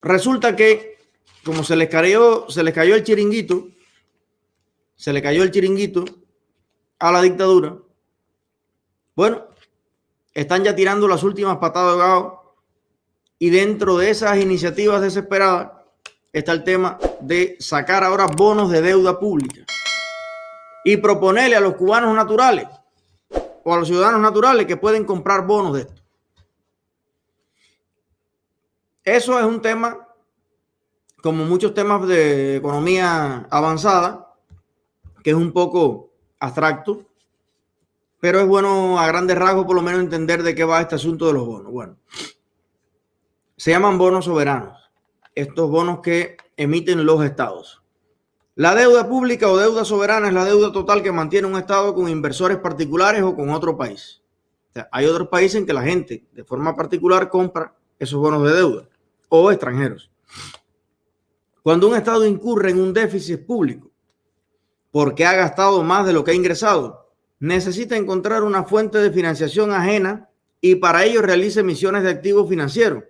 Resulta que, como se les cayó, se les cayó el chiringuito, se le cayó el chiringuito a la dictadura, bueno, están ya tirando las últimas patadas de gato y dentro de esas iniciativas desesperadas está el tema de sacar ahora bonos de deuda pública y proponerle a los cubanos naturales o a los ciudadanos naturales que pueden comprar bonos de esto. Eso es un tema, como muchos temas de economía avanzada, que es un poco abstracto, pero es bueno a grandes rasgos por lo menos entender de qué va este asunto de los bonos. Bueno, se llaman bonos soberanos, estos bonos que emiten los estados. La deuda pública o deuda soberana es la deuda total que mantiene un Estado con inversores particulares o con otro país. hay otros países en que la gente de forma particular compra esos bonos de deuda o extranjeros. Cuando un Estado incurre en un déficit público porque ha gastado más de lo que ha ingresado, necesita encontrar una fuente de financiación ajena y para ello realiza emisiones de activos financieros.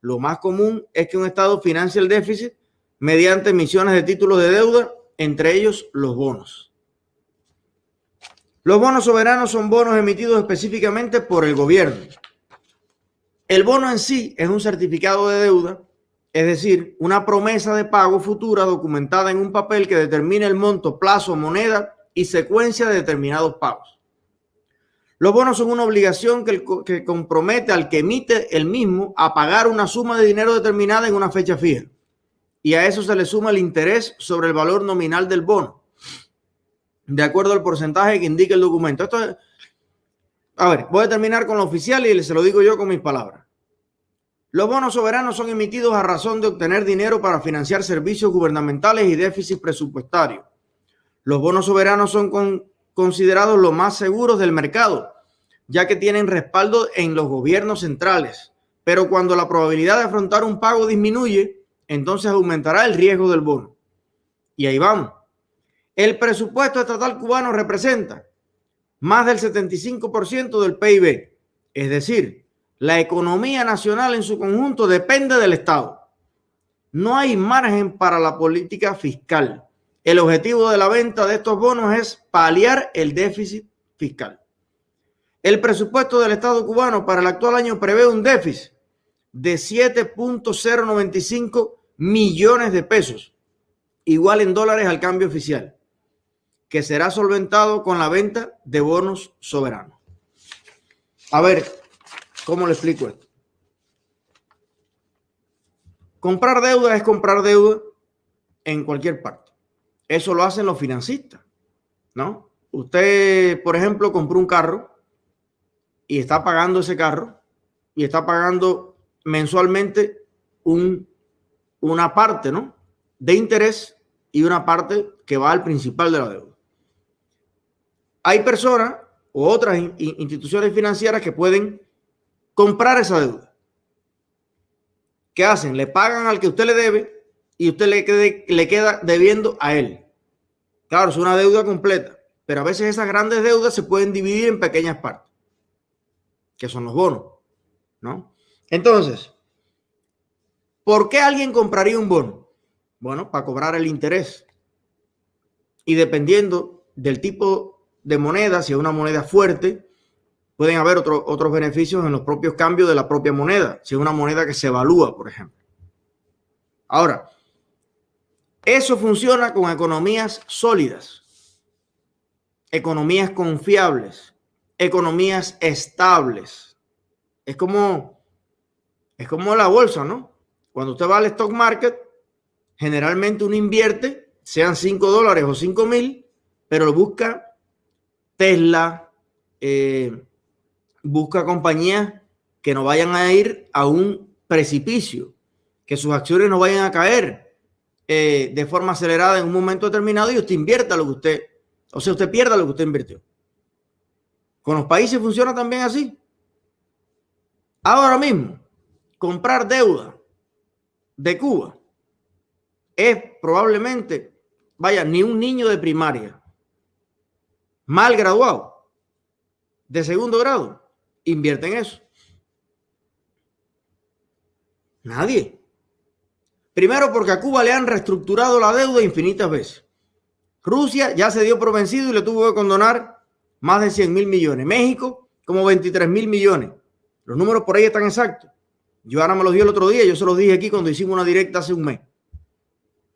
Lo más común es que un Estado financie el déficit mediante emisiones de títulos de deuda, entre ellos los bonos. Los bonos soberanos son bonos emitidos específicamente por el gobierno. El bono en sí es un certificado de deuda, es decir, una promesa de pago futura documentada en un papel que determina el monto, plazo, moneda y secuencia de determinados pagos. Los bonos son una obligación que, que compromete al que emite el mismo a pagar una suma de dinero determinada en una fecha fija y a eso se le suma el interés sobre el valor nominal del bono, de acuerdo al porcentaje que indica el documento. Esto a ver, voy a terminar con lo oficial y se lo digo yo con mis palabras. Los bonos soberanos son emitidos a razón de obtener dinero para financiar servicios gubernamentales y déficit presupuestario. Los bonos soberanos son considerados los más seguros del mercado, ya que tienen respaldo en los gobiernos centrales. Pero cuando la probabilidad de afrontar un pago disminuye, entonces aumentará el riesgo del bono. Y ahí vamos. El presupuesto estatal cubano representa más del 75% del PIB. Es decir, la economía nacional en su conjunto depende del Estado. No hay margen para la política fiscal. El objetivo de la venta de estos bonos es paliar el déficit fiscal. El presupuesto del Estado cubano para el actual año prevé un déficit de 7.095 millones de pesos, igual en dólares al cambio oficial, que será solventado con la venta de bonos soberanos. A ver, ¿cómo le explico esto? Comprar deuda es comprar deuda en cualquier parte. Eso lo hacen los financistas, ¿no? Usted, por ejemplo, compró un carro y está pagando ese carro y está pagando mensualmente un una parte, ¿no? De interés y una parte que va al principal de la deuda. Hay personas o otras instituciones financieras que pueden comprar esa deuda. ¿Qué hacen? Le pagan al que usted le debe y usted le, le queda debiendo a él. Claro, es una deuda completa, pero a veces esas grandes deudas se pueden dividir en pequeñas partes, que son los bonos, ¿no? Entonces, ¿Por qué alguien compraría un bono? Bueno, para cobrar el interés. Y dependiendo del tipo de moneda, si es una moneda fuerte, pueden haber otros beneficios en los propios cambios de la propia moneda, si es una moneda que se evalúa, por ejemplo. Ahora, eso funciona con economías sólidas, economías confiables, economías estables. Es como, es como la bolsa, ¿no? Cuando usted va al stock market, generalmente uno invierte, sean 5 dólares o 5 mil, pero busca Tesla, eh, busca compañías que no vayan a ir a un precipicio, que sus acciones no vayan a caer eh, de forma acelerada en un momento determinado y usted invierta lo que usted, o sea, usted pierda lo que usted invirtió. Con los países funciona también así. Ahora mismo, comprar deuda de Cuba es probablemente, vaya, ni un niño de primaria, mal graduado, de segundo grado, invierte en eso. Nadie. Primero porque a Cuba le han reestructurado la deuda infinitas veces. Rusia ya se dio por vencido y le tuvo que condonar más de 100 mil millones. México como 23 mil millones. Los números por ahí están exactos. Yo ahora me los di el otro día, yo se los dije aquí cuando hicimos una directa hace un mes.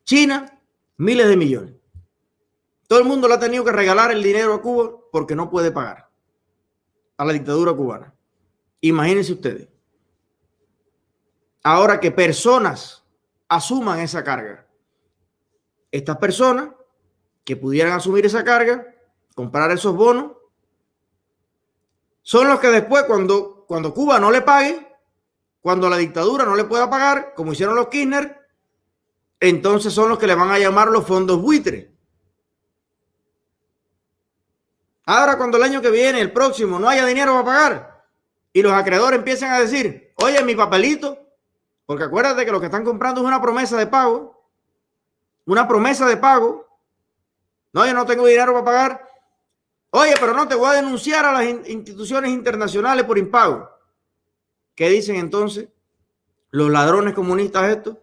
China, miles de millones. Todo el mundo le ha tenido que regalar el dinero a Cuba porque no puede pagar a la dictadura cubana. Imagínense ustedes. Ahora que personas asuman esa carga. Estas personas que pudieran asumir esa carga, comprar esos bonos, son los que después, cuando, cuando Cuba no le pague, cuando la dictadura no le pueda pagar, como hicieron los Kirchner, entonces son los que le van a llamar los fondos buitres. Ahora, cuando el año que viene, el próximo, no haya dinero para pagar y los acreedores empiezan a decir, oye, mi papelito, porque acuérdate que lo que están comprando es una promesa de pago, una promesa de pago. No, yo no tengo dinero para pagar. Oye, pero no te voy a denunciar a las instituciones internacionales por impago. ¿Qué dicen entonces los ladrones comunistas estos?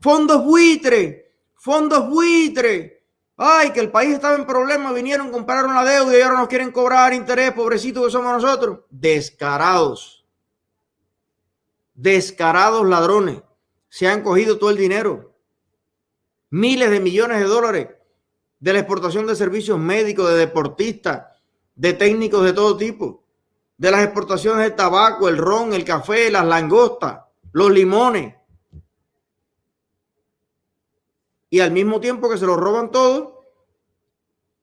Fondos buitre, fondos buitre. Ay, que el país estaba en problemas, vinieron, compraron la deuda y ahora nos quieren cobrar interés, pobrecitos que somos nosotros. Descarados. Descarados ladrones. Se han cogido todo el dinero. Miles de millones de dólares de la exportación de servicios médicos, de deportistas, de técnicos de todo tipo, de las exportaciones de tabaco, el ron, el café, las langostas, los limones. Y al mismo tiempo que se lo roban todo,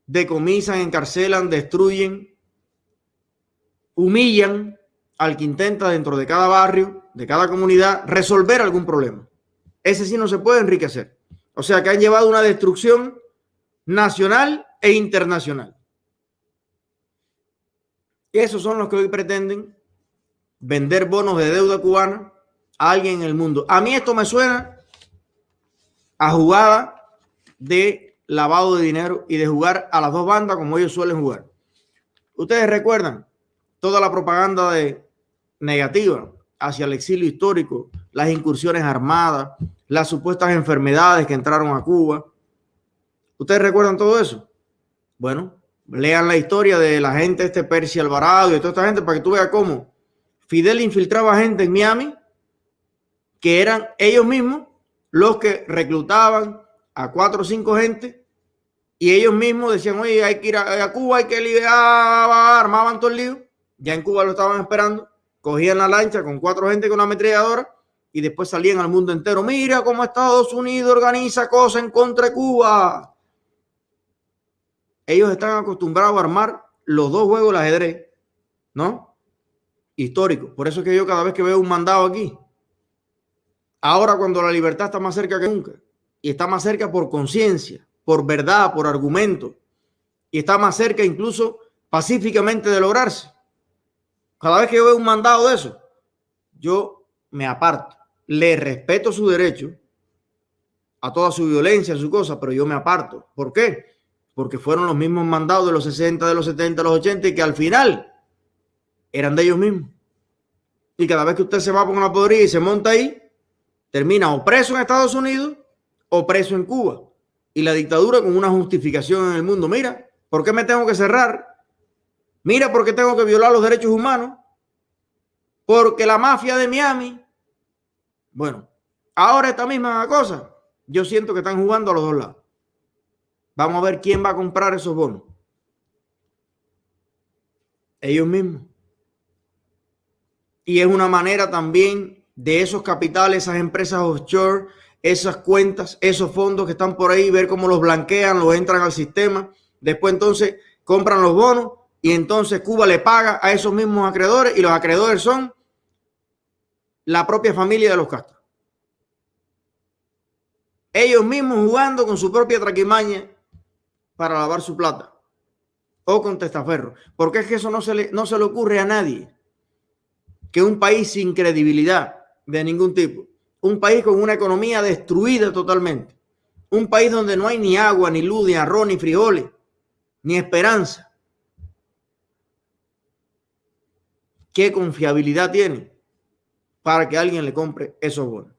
decomisan, encarcelan, destruyen, humillan al que intenta dentro de cada barrio, de cada comunidad, resolver algún problema. Ese sí no se puede enriquecer. O sea que han llevado una destrucción nacional e internacional. Esos son los que hoy pretenden vender bonos de deuda cubana a alguien en el mundo. A mí esto me suena a jugada de lavado de dinero y de jugar a las dos bandas como ellos suelen jugar. Ustedes recuerdan toda la propaganda de negativa hacia el exilio histórico, las incursiones armadas, las supuestas enfermedades que entraron a Cuba. ¿Ustedes recuerdan todo eso? Bueno, lean la historia de la gente, este Percy Alvarado y toda esta gente para que tú veas cómo Fidel infiltraba gente en Miami que eran ellos mismos los que reclutaban a cuatro o cinco gente y ellos mismos decían, oye, hay que ir a, Cuba, hay que liberar, armaban todo el lío. Ya en Cuba lo estaban esperando, cogían la lancha con cuatro gente con una ametralladora y después salían al mundo entero. Mira cómo Estados Unidos organiza cosas en contra de Cuba. Ellos están acostumbrados a armar los dos juegos del ajedrez, ¿no? Histórico. Por eso es que yo cada vez que veo un mandado aquí, ahora cuando la libertad está más cerca que nunca, y está más cerca por conciencia, por verdad, por argumento, y está más cerca incluso pacíficamente de lograrse. Cada vez que yo veo un mandado de eso, yo me aparto, le respeto su derecho a toda su violencia, a su cosa, pero yo me aparto. ¿Por qué? Porque fueron los mismos mandados de los 60, de los 70, de los 80 y que al final eran de ellos mismos. Y cada vez que usted se va por una podrida y se monta ahí, termina o preso en Estados Unidos o preso en Cuba. Y la dictadura con una justificación en el mundo. Mira, ¿por qué me tengo que cerrar? Mira, ¿por qué tengo que violar los derechos humanos? Porque la mafia de Miami. Bueno, ahora esta misma cosa, yo siento que están jugando a los dos lados. Vamos a ver quién va a comprar esos bonos. Ellos mismos. Y es una manera también de esos capitales, esas empresas offshore, esas cuentas, esos fondos que están por ahí, ver cómo los blanquean, los entran al sistema. Después entonces compran los bonos y entonces Cuba le paga a esos mismos acreedores y los acreedores son la propia familia de los Castro. Ellos mismos jugando con su propia traquimaña para lavar su plata o con testaferro. Porque es que eso no se no se le ocurre a nadie. Que un país sin credibilidad de ningún tipo, un país con una economía destruida totalmente, un país donde no hay ni agua, ni luz, ni arroz, ni frijoles, ni esperanza. ¿Qué confiabilidad tiene para que alguien le compre esos bonos?